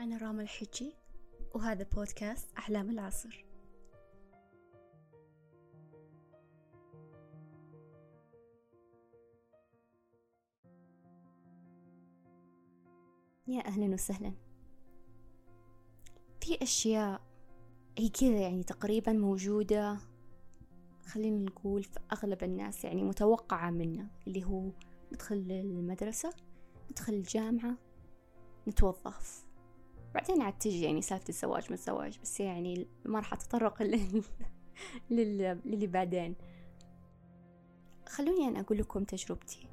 أنا راما الحجي وهذا بودكاست أحلام العصر. يا أهلا وسهلا. في أشياء هي كذا يعني تقريبا موجودة خلينا نقول في أغلب الناس يعني متوقعة منا اللي هو ندخل المدرسة ندخل الجامعة نتوظف. بعدين عاد تجي يعني سالفة الزواج من الزواج بس يعني ما راح أتطرق لل... لل... للي بعدين. خلوني أنا أقول لكم تجربتي.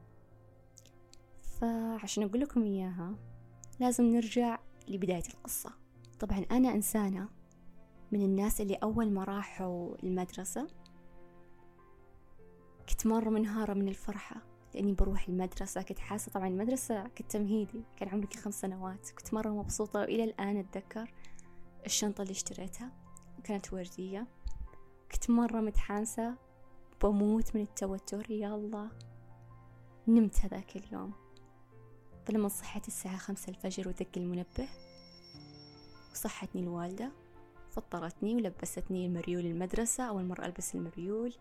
فعشان أقول لكم إياها لازم نرجع لبداية القصة. طبعا أنا إنسانة من الناس اللي أول ما راحوا المدرسة كنت مرة منهارة من الفرحة. لأني بروح المدرسة كنت حاسة طبعا المدرسة كنت تمهيدي كان عمري خمس سنوات. كنت مرة مبسوطة وإلى الآن أتذكر الشنطة اللي اشتريتها كانت وردية. كنت مرة متحامسة بموت من التوتر يا الله. نمت هذاك اليوم. فلما صحيت الساعة خمسة الفجر ودق المنبه وصحتني الوالدة فطرتني ولبستني المريول المدرسة أول مرة ألبس المريول.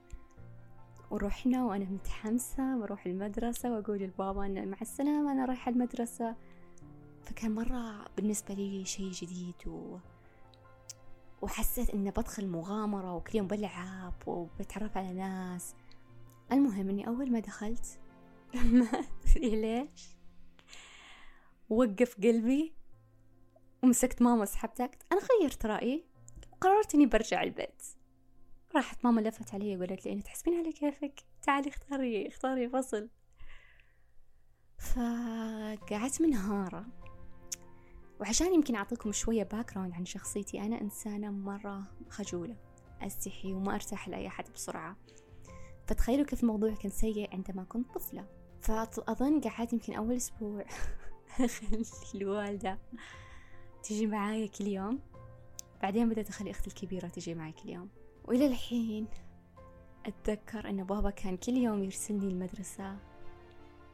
ورحنا وأنا متحمسة بروح المدرسة وأقول للبابا أن مع السلامة أنا رايحة المدرسة. فكان مرة بالنسبة لي شيء جديد و... وحسيت إني بدخل مغامرة وكل يوم بلعب وبتعرف على ناس. المهم إني أول ما دخلت لما ليش وقف قلبي ومسكت ماما سحبتها أنا غيرت رأيي وقررت إني برجع البيت. راحت ماما لفت علي وقالت لي أنت تحسبين على كيفك؟ تعالي اختاري اختاري فصل. فقعدت منهارة. وعشان يمكن أعطيكم شوية باك عن شخصيتي أنا إنسانة مرة خجولة أستحي وما أرتاح لأي أحد بسرعة. فتخيلوا كيف الموضوع كان سيء عندما كنت طفلة. فأظن قعدت يمكن أول أسبوع أخلي الوالدة تجي معايا كل يوم. بعدين بدأت أخلي أختي الكبيرة تجي معي كل يوم. وإلى الحين أتذكر أن بابا كان كل يوم يرسلني المدرسة.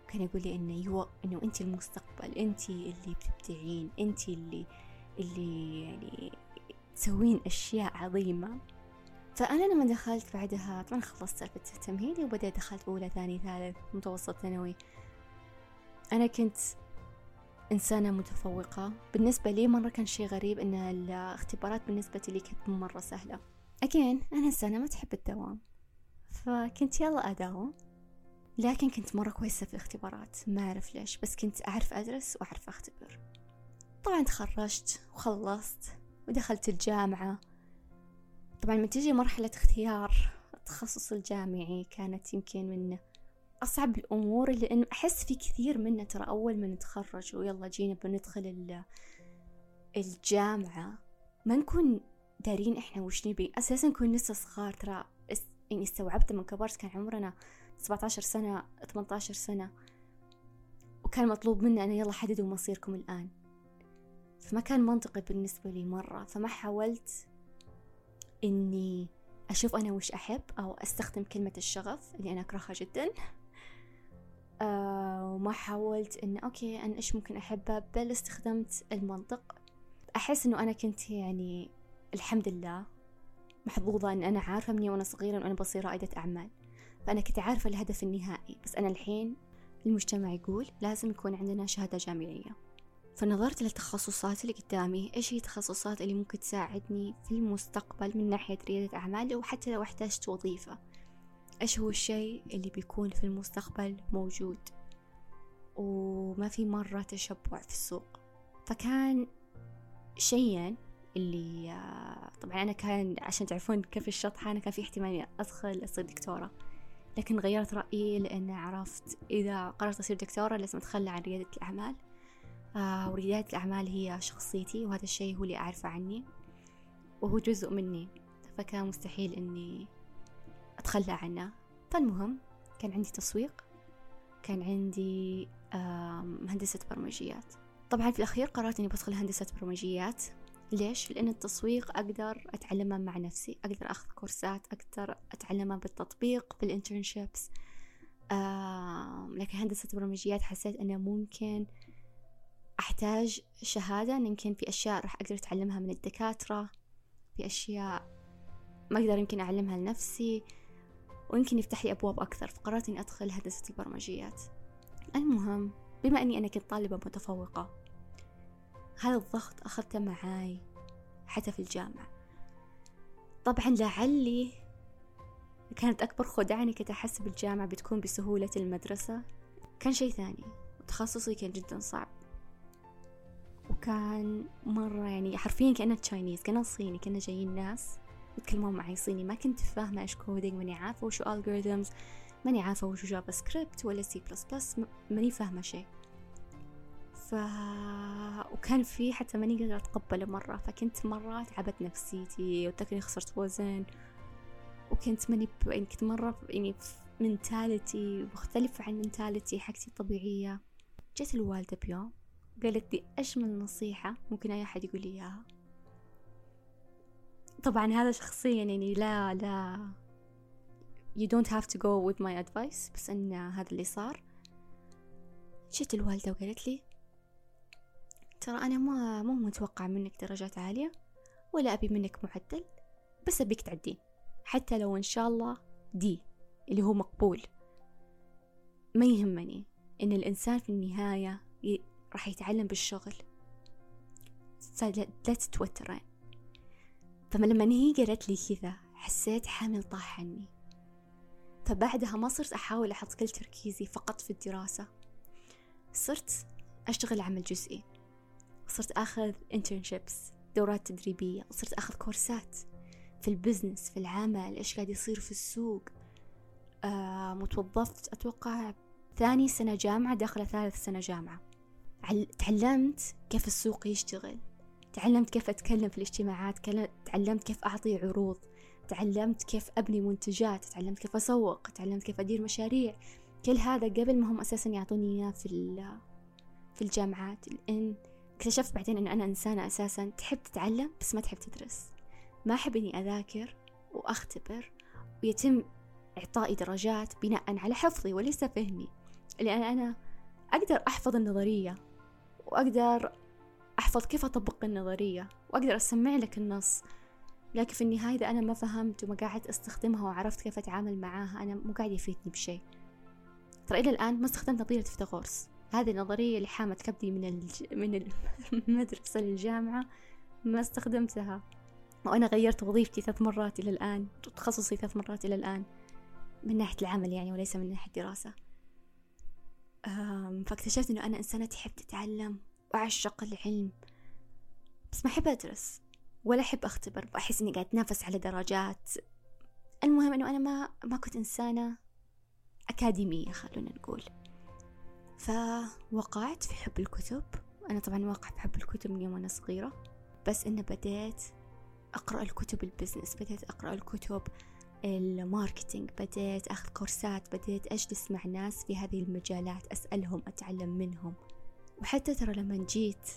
كان يقول لي إنه يو إنه أنت المستقبل أنت اللي بتبدعين أنت اللي اللي يعني تسوين أشياء عظيمة. فأنا لما دخلت بعدها طبعا خلصت سالفة التمهيدي وبدأت دخلت أولى ثاني ثالث متوسط ثانوي. أنا كنت إنسانة متفوقة. بالنسبة لي مرة كان شي غريب إن الاختبارات بالنسبة لي كانت مرة سهلة. أجين أنا إنسانة ما تحب الدوام. فكنت يلا أداوم. لكن كنت مرة كويسة في الاختبارات ما أعرف ليش بس كنت أعرف أدرس وأعرف أختبر. طبعا تخرجت وخلصت ودخلت الجامعة. طبعا من تجي مرحلة اختيار التخصص الجامعي كانت يمكن من أصعب الأمور لأنه أحس في كثير منا ترى أول ما نتخرج ويلا جينا بندخل الجامعة. ما نكون دارين إحنا وش نبي أساسا نكون لسه صغار ترى يعني استوعبت من كبرت كان عمرنا سبعة عشر سنة ثمانية عشر سنة وكان مطلوب منا أنا يلا حددوا مصيركم الآن. فما كان منطقي بالنسبة لي مرة فما حاولت إني أشوف أنا وش أحب أو أستخدم كلمة الشغف اللي أنا أكرهها جدا. آه وما حاولت إن أوكي أنا إيش ممكن أحبه بل استخدمت المنطق. أحس إنه أنا كنت يعني الحمد لله محظوظة أن أنا عارفة مني وأنا صغيرة أن أنا بصير رائدة أعمال. فأنا كنت عارفة الهدف النهائي بس أنا الحين المجتمع يقول لازم يكون عندنا شهادة جامعية. فنظرت للتخصصات اللي قدامي إيش هي التخصصات اللي ممكن تساعدني في المستقبل من ناحية ريادة أعمال أو حتى لو احتجت وظيفة إيش هو الشيء اللي بيكون في المستقبل موجود؟ وما في مرة تشبع في السوق. فكان شيئا اللي طبعا أنا كان عشان تعرفون كيف الشطحة أنا كان في احتمال أدخل أصير دكتورة. لكن غيرت رأيي لأن عرفت إذا قررت أصير دكتورة لازم أتخلى عن ريادة الأعمال. آه وريادة الأعمال هي شخصيتي وهذا الشيء هو اللي أعرفه عني وهو جزء مني. فكان مستحيل إني أتخلى عنه. فالمهم كان عندي تسويق كان عندي آه هندسة برمجيات. طبعا في الأخير قررت إني بدخل هندسة برمجيات. ليش؟ لأن التصوير أقدر أتعلمه مع نفسي أقدر أخذ كورسات أقدر أتعلمه بالتطبيق بالإنترنشيبس آه لكن هندسة برمجيات حسيت أنه ممكن أحتاج شهادة يمكن في أشياء راح أقدر أتعلمها من الدكاترة في أشياء ما أقدر يمكن أعلمها لنفسي ويمكن يفتح لي أبواب أكثر فقررت إني أدخل هندسة البرمجيات المهم بما أني أنا كنت طالبة متفوقة هذا الضغط أخذته معاي حتى في الجامعة. طبعا لعلي كانت أكبر خدعني كنت أحس بالجامعة بتكون بسهولة المدرسة. كان شيء ثاني تخصصي كان جدا صعب. وكان مرة يعني حرفيا كأنه تشاينيز كأنه صيني كأنه جايين ناس يتكلمون معي صيني. ما كنت فاهمة إيش coding ماني عارفة وشو algorithms ماني عارفة وشو JavaScript ولا سي بلس بلس ماني فاهمة شيء. ف وكان في حتى ماني قادرة أتقبله مرة فكنت مرة تعبت نفسيتي حتى إني خسرت وزن. وكنت ماني. يعني كنت مرة يعني منتاليتي مختلفة عن منتاليتي حقتي الطبيعية. جت الوالدة بيوم قالت لي أجمل نصيحة ممكن أي أحد يقول لي إياها. طبعا هذا شخصيا يعني لا لا. You don't have to go with my advice بس إن هذا اللي صار. جت الوالدة وقالت لي ترى أنا ما مو متوقع منك درجات عالية ولا أبي منك معدل بس أبيك تعدين حتى لو إن شاء الله دي اللي هو مقبول. ما يهمني إن الإنسان في النهاية راح يتعلم بالشغل. لا تتوترين فما لما هي قالت لي كذا حسيت حامل طاح عني. فبعدها ما صرت أحاول أحط كل تركيزي فقط في الدراسة. صرت أشتغل عمل جزئي. صرت أخذ internships دورات تدريبية وصرت أخذ كورسات في البزنس في العمل إيش قاعد يصير في السوق. آه متوظفت أتوقع ثاني سنة جامعة داخلة ثالث سنة جامعة. تعلمت كيف السوق يشتغل. تعلمت كيف أتكلم في الاجتماعات تعلمت كيف أعطي عروض. تعلمت كيف أبني منتجات تعلمت كيف أسوق تعلمت كيف أدير مشاريع. كل هذا قبل ما هم أساسا يعطوني إياه في في الجامعات. لأن اكتشفت بعدين أن أنا إنسانة أساسا تحب تتعلم بس ما تحب تدرس. ما أحب إني أذاكر وأختبر ويتم إعطائي درجات بناء على حفظي وليس فهمي. لأن أنا أقدر أحفظ النظرية وأقدر أحفظ كيف أطبق النظرية وأقدر أسمع لك النص. لكن في النهاية إذا أنا ما فهمت وما قاعد أستخدمها وعرفت كيف أتعامل معاها أنا مو قاعد يفيدني بشيء. ترى إلى الآن ما استخدمت نظرية فيثاغورس. هذه النظرية اللي حامت كبدي من الج... من المدرسة للجامعة ما استخدمتها. وأنا غيرت وظيفتي ثلاث مرات إلى الآن وتخصصي ثلاث مرات إلى الآن من ناحية العمل يعني وليس من ناحية الدراسة. فاكتشفت إنه أنا إنسانة تحب تتعلم وأعشق العلم. بس ما أحب أدرس ولا أحب أختبر. بأحس إني قاعد أتنافس على درجات. المهم إنه أنا ما ما كنت إنسانة أكاديمية خلونا نقول. فوقعت في حب الكتب. أنا طبعا واقع في حب الكتب من يوم أنا صغيرة بس إنه بديت أقرأ الكتب ال business بديت أقرأ الكتب ال marketing بديت أخذ كورسات بديت أجلس مع ناس في هذه المجالات أسألهم أتعلم منهم. وحتى ترى لما جيت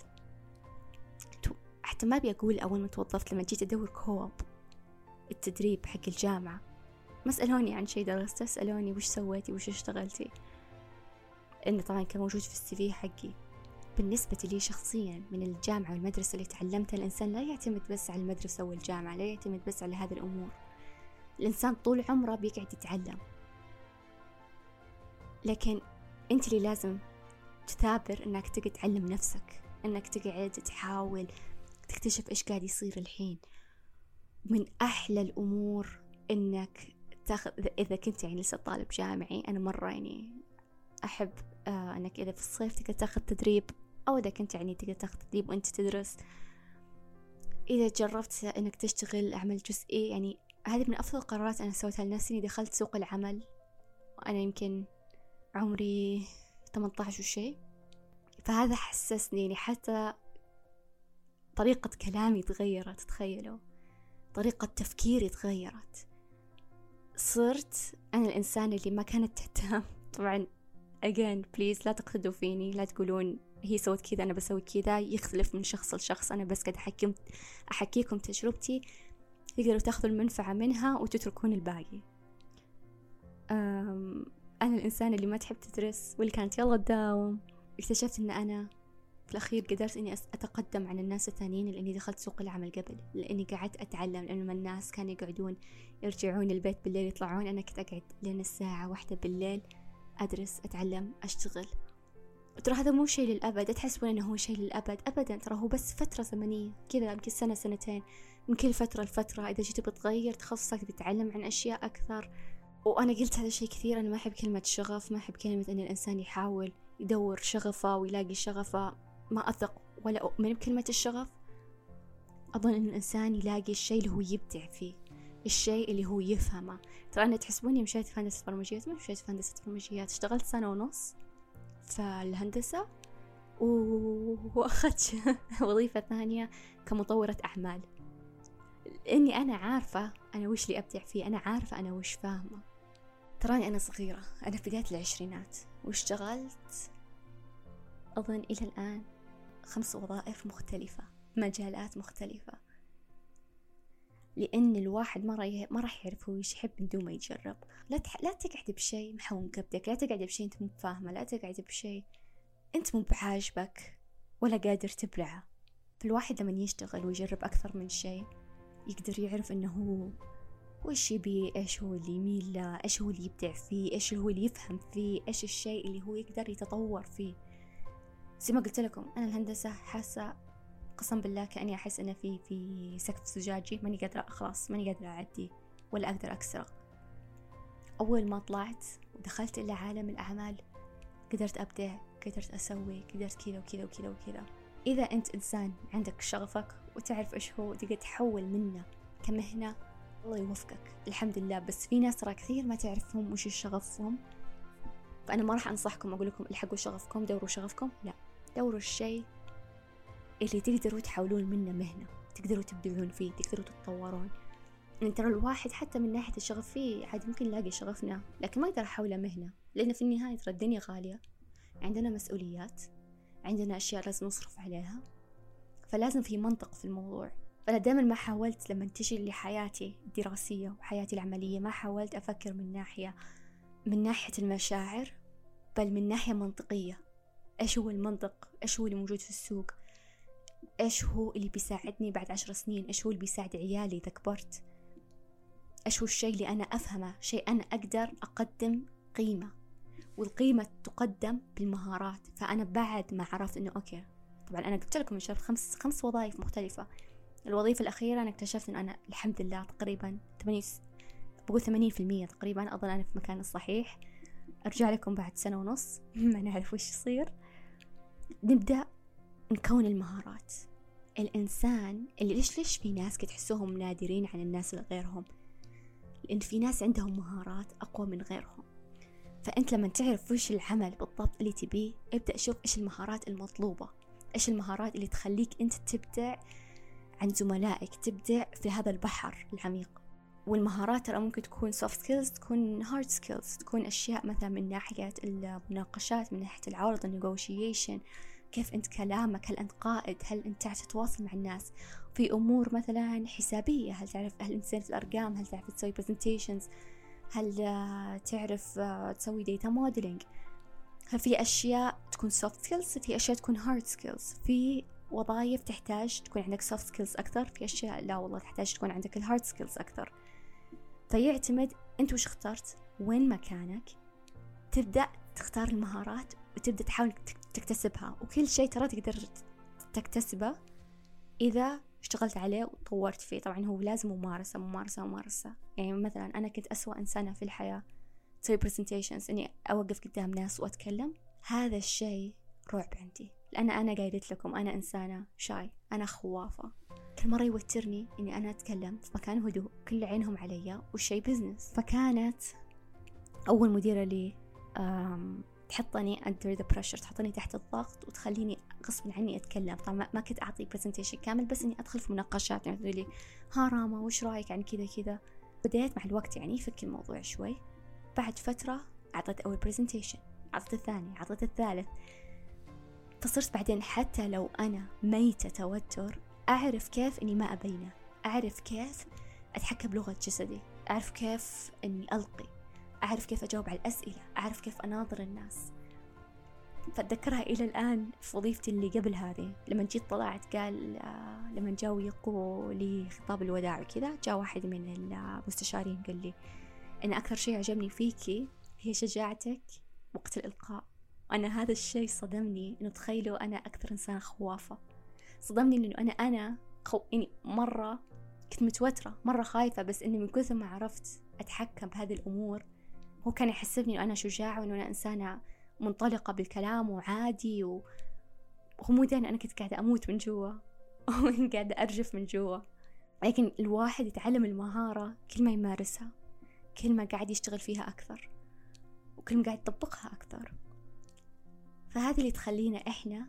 حتى ما أبي أقول أول ما توظفت لما جيت أدور co-op التدريب حق الجامعة ما سألوني عن شي درسته سألوني وش سويتي وش اشتغلتي. إنه طبعا كان موجود في ال CV حقي. بالنسبة لي شخصيا من الجامعة والمدرسة اللي تعلمتها الإنسان لا يعتمد بس على المدرسة والجامعة لا يعتمد بس على هذه الأمور. الإنسان طول عمره بيقعد يتعلم. لكن أنت اللي لازم تثابر إنك تقعد تعلم نفسك إنك تقعد تحاول تكتشف إيش قاعد يصير الحين. من أحلى الأمور إنك تاخذ إذا كنت يعني لسه طالب جامعي أنا مرة يعني أحب آه إنك إذا في الصيف تقدر تاخذ تدريب أو إذا كنت يعني تقدر تاخذ تدريب وأنت تدرس. إذا جربت إنك تشتغل عمل جزئي يعني هذه من أفضل القرارات أنا سويتها لنفسي إني دخلت سوق العمل. وأنا يمكن عمري 18 وشي. فهذا حسسني يعني حتى طريقة كلامي تغيرت تخيلوا. طريقة تفكيري تغيرت. صرت أنا الإنسان اللي ما كانت تهتم. طبعا again بليز لا تقتدوا فيني. لا تقولون هي سوت كذا أنا بسوي كذا. يختلف من شخص لشخص. أنا بس قاعد أحكم أحكيكم تجربتي. تقدروا تاخذوا المنفعة منها وتتركون الباقي. أنا الإنسان اللي ما تحب تدرس واللي كانت يلا تداوم. اكتشفت أن أنا في الأخير قدرت إني أتقدم عن الناس الثانيين لأني دخلت سوق العمل قبل. لأني قعدت أتعلم لأنه الناس كانوا يقعدون يرجعون البيت بالليل يطلعون. أنا كنت أقعد لين الساعة واحدة بالليل. أدرس أتعلم أشتغل. ترى هذا مو شيء للأبد تحسبون إنه هو شيء للأبد. أبدا ترى هو بس فترة زمنية كذا يمكن سنة سنتين. من كل فترة لفترة إذا جيت بتغير تخصصك بتتعلم عن أشياء أكثر. وأنا قلت هذا الشيء كثير أنا ما أحب كلمة شغف ما أحب كلمة أن الإنسان يحاول يدور شغفه ويلاقي شغفه. ما أثق ولا أؤمن بكلمة الشغف. أظن أن الإنسان يلاقي الشيء اللي هو يبدع فيه. الشيء اللي هو يفهمه. ترى أنا تحسبوني مشيت في هندسة برمجيات ما مشيت في هندسة برمجيات. اشتغلت سنة ونص في الهندسة وأخذت وظيفة ثانية كمطورة أعمال. لأني أنا عارفة أنا وش اللي أبدع فيه أنا عارفة أنا وش فاهمة. تراني أنا صغيرة أنا في بداية العشرينات واشتغلت أظن إلى الآن خمس وظائف مختلفة مجالات مختلفة. لأن الواحد ما راح ما راح يعرف هو إيش يحب من دون ما يجرب. لا تح... لا تقعد بشيء محون كبدك لا تقعد بشيء أنت مو فاهمه لا تقعد بشيء أنت مو بعاجبك ولا قادر تبلعه. فالواحد لما يشتغل ويجرب أكثر من شيء يقدر يعرف إنه هو وش يبي إيش هو اللي يميل له إيش هو اللي يبدع فيه إيش هو اللي يفهم فيه إيش الشيء اللي هو يقدر يتطور فيه. زي ما قلت لكم أنا الهندسة حاسة قسم بالله كأني أحس أنا في في سقف زجاجي. ماني قادرة خلاص ماني قادرة أعدي ولا أقدر أكسره. أول ما طلعت ودخلت إلى عالم الأعمال قدرت أبدع قدرت أسوي قدرت كذا وكذا وكذا وكذا. إذا أنت إنسان عندك شغفك وتعرف إيش هو وتقدر تحول منه كمهنة الله يوفقك. الحمد لله. بس في ناس ترى كثير ما تعرفهم وش شغفهم. فأنا ما راح أنصحكم أقول لكم الحقوا شغفكم دوروا شغفكم. لا. دوروا الشيء اللي تقدروا تحولون منه مهنة تقدروا تبدعون فيه تقدروا تتطورون. يعني ترى الواحد حتى من ناحية الشغف فيه عاد ممكن نلاقي شغفنا لكن ما يقدر أحوله مهنة لأن في النهاية ترى الدنيا غالية. عندنا مسؤوليات عندنا أشياء لازم نصرف عليها فلازم في منطق في الموضوع. فأنا دائما ما حاولت لما تجي لحياتي الدراسية وحياتي العملية ما حاولت أفكر من ناحية من ناحية المشاعر بل من ناحية منطقية. إيش هو المنطق؟ إيش هو اللي موجود في السوق؟ إيش هو اللي بيساعدني بعد عشر سنين؟ إيش هو اللي بيساعد عيالي إذا كبرت؟ إيش هو الشيء اللي أنا أفهمه؟ شيء أنا أقدر أقدم قيمة والقيمة تقدم بالمهارات. فأنا بعد ما عرفت إنه أوكي طبعا أنا قلت لكم اشتغلت خمس خمس وظائف مختلفة. الوظيفة الأخيرة أنا اكتشفت إن أنا الحمد لله تقريبا ثمانين بقول ثمانين في المية تقريبا أظن أنا في المكان الصحيح. أرجع لكم بعد سنة ونص ما نعرف وش يصير. نبدأ نكون المهارات. الإنسان اللي ليش ليش في ناس تحسوهم نادرين عن الناس اللي غيرهم؟ لأن في ناس عندهم مهارات أقوى من غيرهم. فأنت لما تعرف وش العمل بالضبط اللي تبيه ابدأ شوف إيش المهارات المطلوبة. إيش المهارات اللي تخليك أنت تبدع عن زملائك تبدع في هذا البحر العميق. والمهارات ترى ممكن تكون soft skills تكون hard skills تكون أشياء مثلا من ناحية المناقشات من ناحية العرض negotiation. كيف أنت كلامك هل أنت قائد هل أنت تعرف تتواصل مع الناس؟ في أمور مثلا حسابية هل تعرف هل أنت في الأرقام هل تعرف تسوي presentations هل تعرف تسوي data modeling ففي أشياء تكون soft skills في أشياء تكون hard skills في وظائف تحتاج تكون عندك soft skills أكثر؟ في أشياء لا والله تحتاج تكون عندك الهارد skills أكثر. فيعتمد أنت وش اخترت؟ وين مكانك؟ تبدأ تختار المهارات وتبدأ تحاول تكتسبها وكل شيء ترى تقدر تكتسبه إذا اشتغلت عليه وطورت فيه. طبعا هو لازم ممارسة ممارسة ممارسة. يعني مثلا أنا كنت أسوأ إنسانة في الحياة تسوي presentations إني أوقف قدام ناس وأتكلم. هذا الشيء رعب عندي لأن أنا قايلت لكم أنا إنسانة شاي أنا خوافة. كل مرة يوترني إني أنا أتكلم في مكان هدوء كل عينهم علي والشي بزنس فكانت أول مديرة لي تحطني under the pressure تحطني تحت الضغط وتخليني غصب عني أتكلم. طبعا ما كنت أعطي presentation كامل بس إني أدخل في مناقشات يعني تقولي ها راما وش رأيك؟ عن كذا كذا. بديت مع الوقت يعني يفك الموضوع شوي. بعد فترة أعطيت أول presentation أعطيت الثاني أعطيت الثالث. فصرت بعدين حتى لو أنا ميتة توتر أعرف كيف إني ما أبينه. أعرف كيف أتحكم بلغة جسدي. أعرف كيف إني ألقي. أعرف كيف أجاوب على الأسئلة أعرف كيف أناظر الناس. فأتذكرها إلى الآن في وظيفتي اللي قبل هذه. لما جيت طلعت قال آه لما جاوا يلقوا لي خطاب الوداع وكذا جاء واحد من المستشارين قال لي أن أكثر شيء عجبني فيكي هي شجاعتك وقت الإلقاء. أنا هذا الشيء صدمني إنه تخيلوا أنا أكثر إنسانة خوافة. صدمني إنه أنا أنا خو... يعني مرة كنت متوترة مرة خايفة بس إني من كثر ما عرفت أتحكم بهذه الأمور هو كان يحسبني إنه أنا شجاعة وإنه أنا إنسانة منطلقة بالكلام وعادي و... مو أنا كنت قاعدة أموت من جوا. قاعدة أرجف من جوا. لكن الواحد يتعلم المهارة كل ما يمارسها كل ما قاعد يشتغل فيها أكثر وكل ما قاعد يطبقها أكثر. فهذه اللي تخلينا إحنا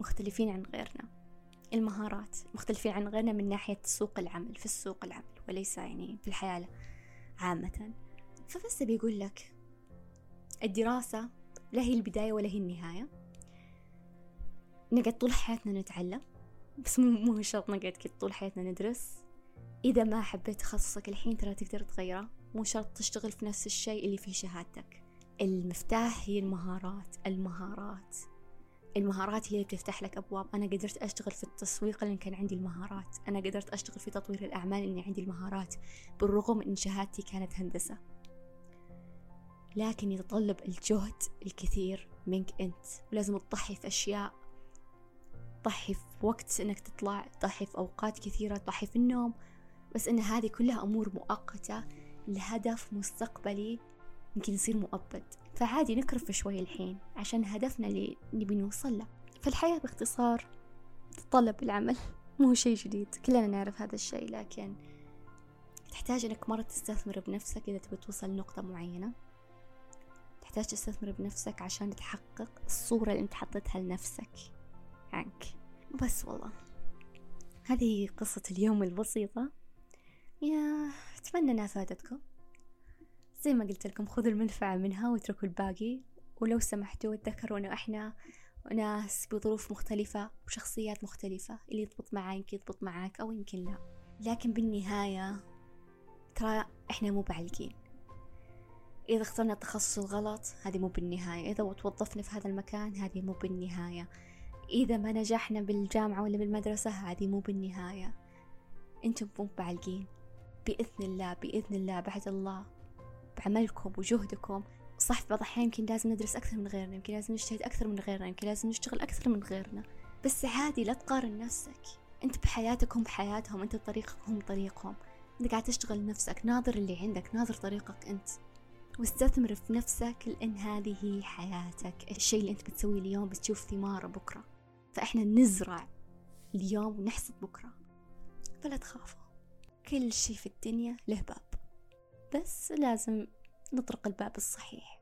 مختلفين عن غيرنا. المهارات مختلفين عن غيرنا من ناحية سوق العمل في السوق العمل وليس يعني في الحياة عامة. فبس بيقول لك الدراسة لا هي البداية ولا هي النهاية. نقعد طول حياتنا نتعلم بس مو مو شرط نقعد كده طول حياتنا ندرس. إذا ما حبيت تخصصك الحين ترى تقدر تغيره. مو شرط تشتغل في نفس الشيء اللي فيه شهادتك. المفتاح هي المهارات المهارات. المهارات هي اللي بتفتح لك أبواب. أنا قدرت أشتغل في التسويق لأن كان عندي المهارات. أنا قدرت أشتغل في تطوير الأعمال لأني عندي المهارات. بالرغم أن شهادتي كانت هندسة. لكن يتطلب الجهد الكثير منك أنت. ولازم تضحي في أشياء تضحي في وقت أنك تطلع تضحي في أوقات كثيرة تضحي في النوم. بس أن هذه كلها أمور مؤقتة لهدف مستقبلي يمكن يصير مؤبد. فعادي نكرف شوي الحين عشان هدفنا اللي نبي نوصل له. فالحياة باختصار تتطلب العمل. مو شيء جديد. كلنا نعرف هذا الشيء لكن تحتاج إنك مرة تستثمر بنفسك إذا تبي توصل لنقطة معينة. تحتاج تستثمر بنفسك عشان تحقق الصورة اللي انت حطيتها لنفسك. عنك. بس والله. هذه قصة اليوم البسيطة. يا أتمنى أنها فادتكم زي ما قلت لكم خذوا المنفعة منها واتركوا الباقي. ولو سمحتوا تذكروا أنه إحنا ناس بظروف مختلفة وشخصيات مختلفة. اللي يضبط معاه يمكن يضبط معاك أو يمكن لا. لكن بالنهاية ترى إحنا مو بعلقين. إذا اخترنا التخصص الغلط هذه مو بالنهاية. إذا توظفنا في هذا المكان هذه مو بالنهاية. إذا ما نجحنا بالجامعة ولا بالمدرسة هذه مو بالنهاية. أنتم مو بعلقين بإذن الله بإذن الله بعد الله بعملكم وجهدكم. صح بعض الأحيان يمكن لازم ندرس أكثر من غيرنا يمكن لازم نجتهد أكثر من غيرنا يمكن لازم نشتغل أكثر من غيرنا. بس عادي لا تقارن نفسك. أنت بحياتك هم بحياتهم أنت بطريقك هم بطريقهم أنت قاعد تشتغل نفسك ناظر اللي عندك ناظر طريقك أنت. واستثمر في نفسك لأن هذه حياتك. الشيء اللي أنت بتسويه اليوم بتشوف ثماره بكرة. فإحنا نزرع اليوم ونحصد بكرة. فلا تخافوا. كل شيء في الدنيا له باب. بس لازم نطرق الباب الصحيح.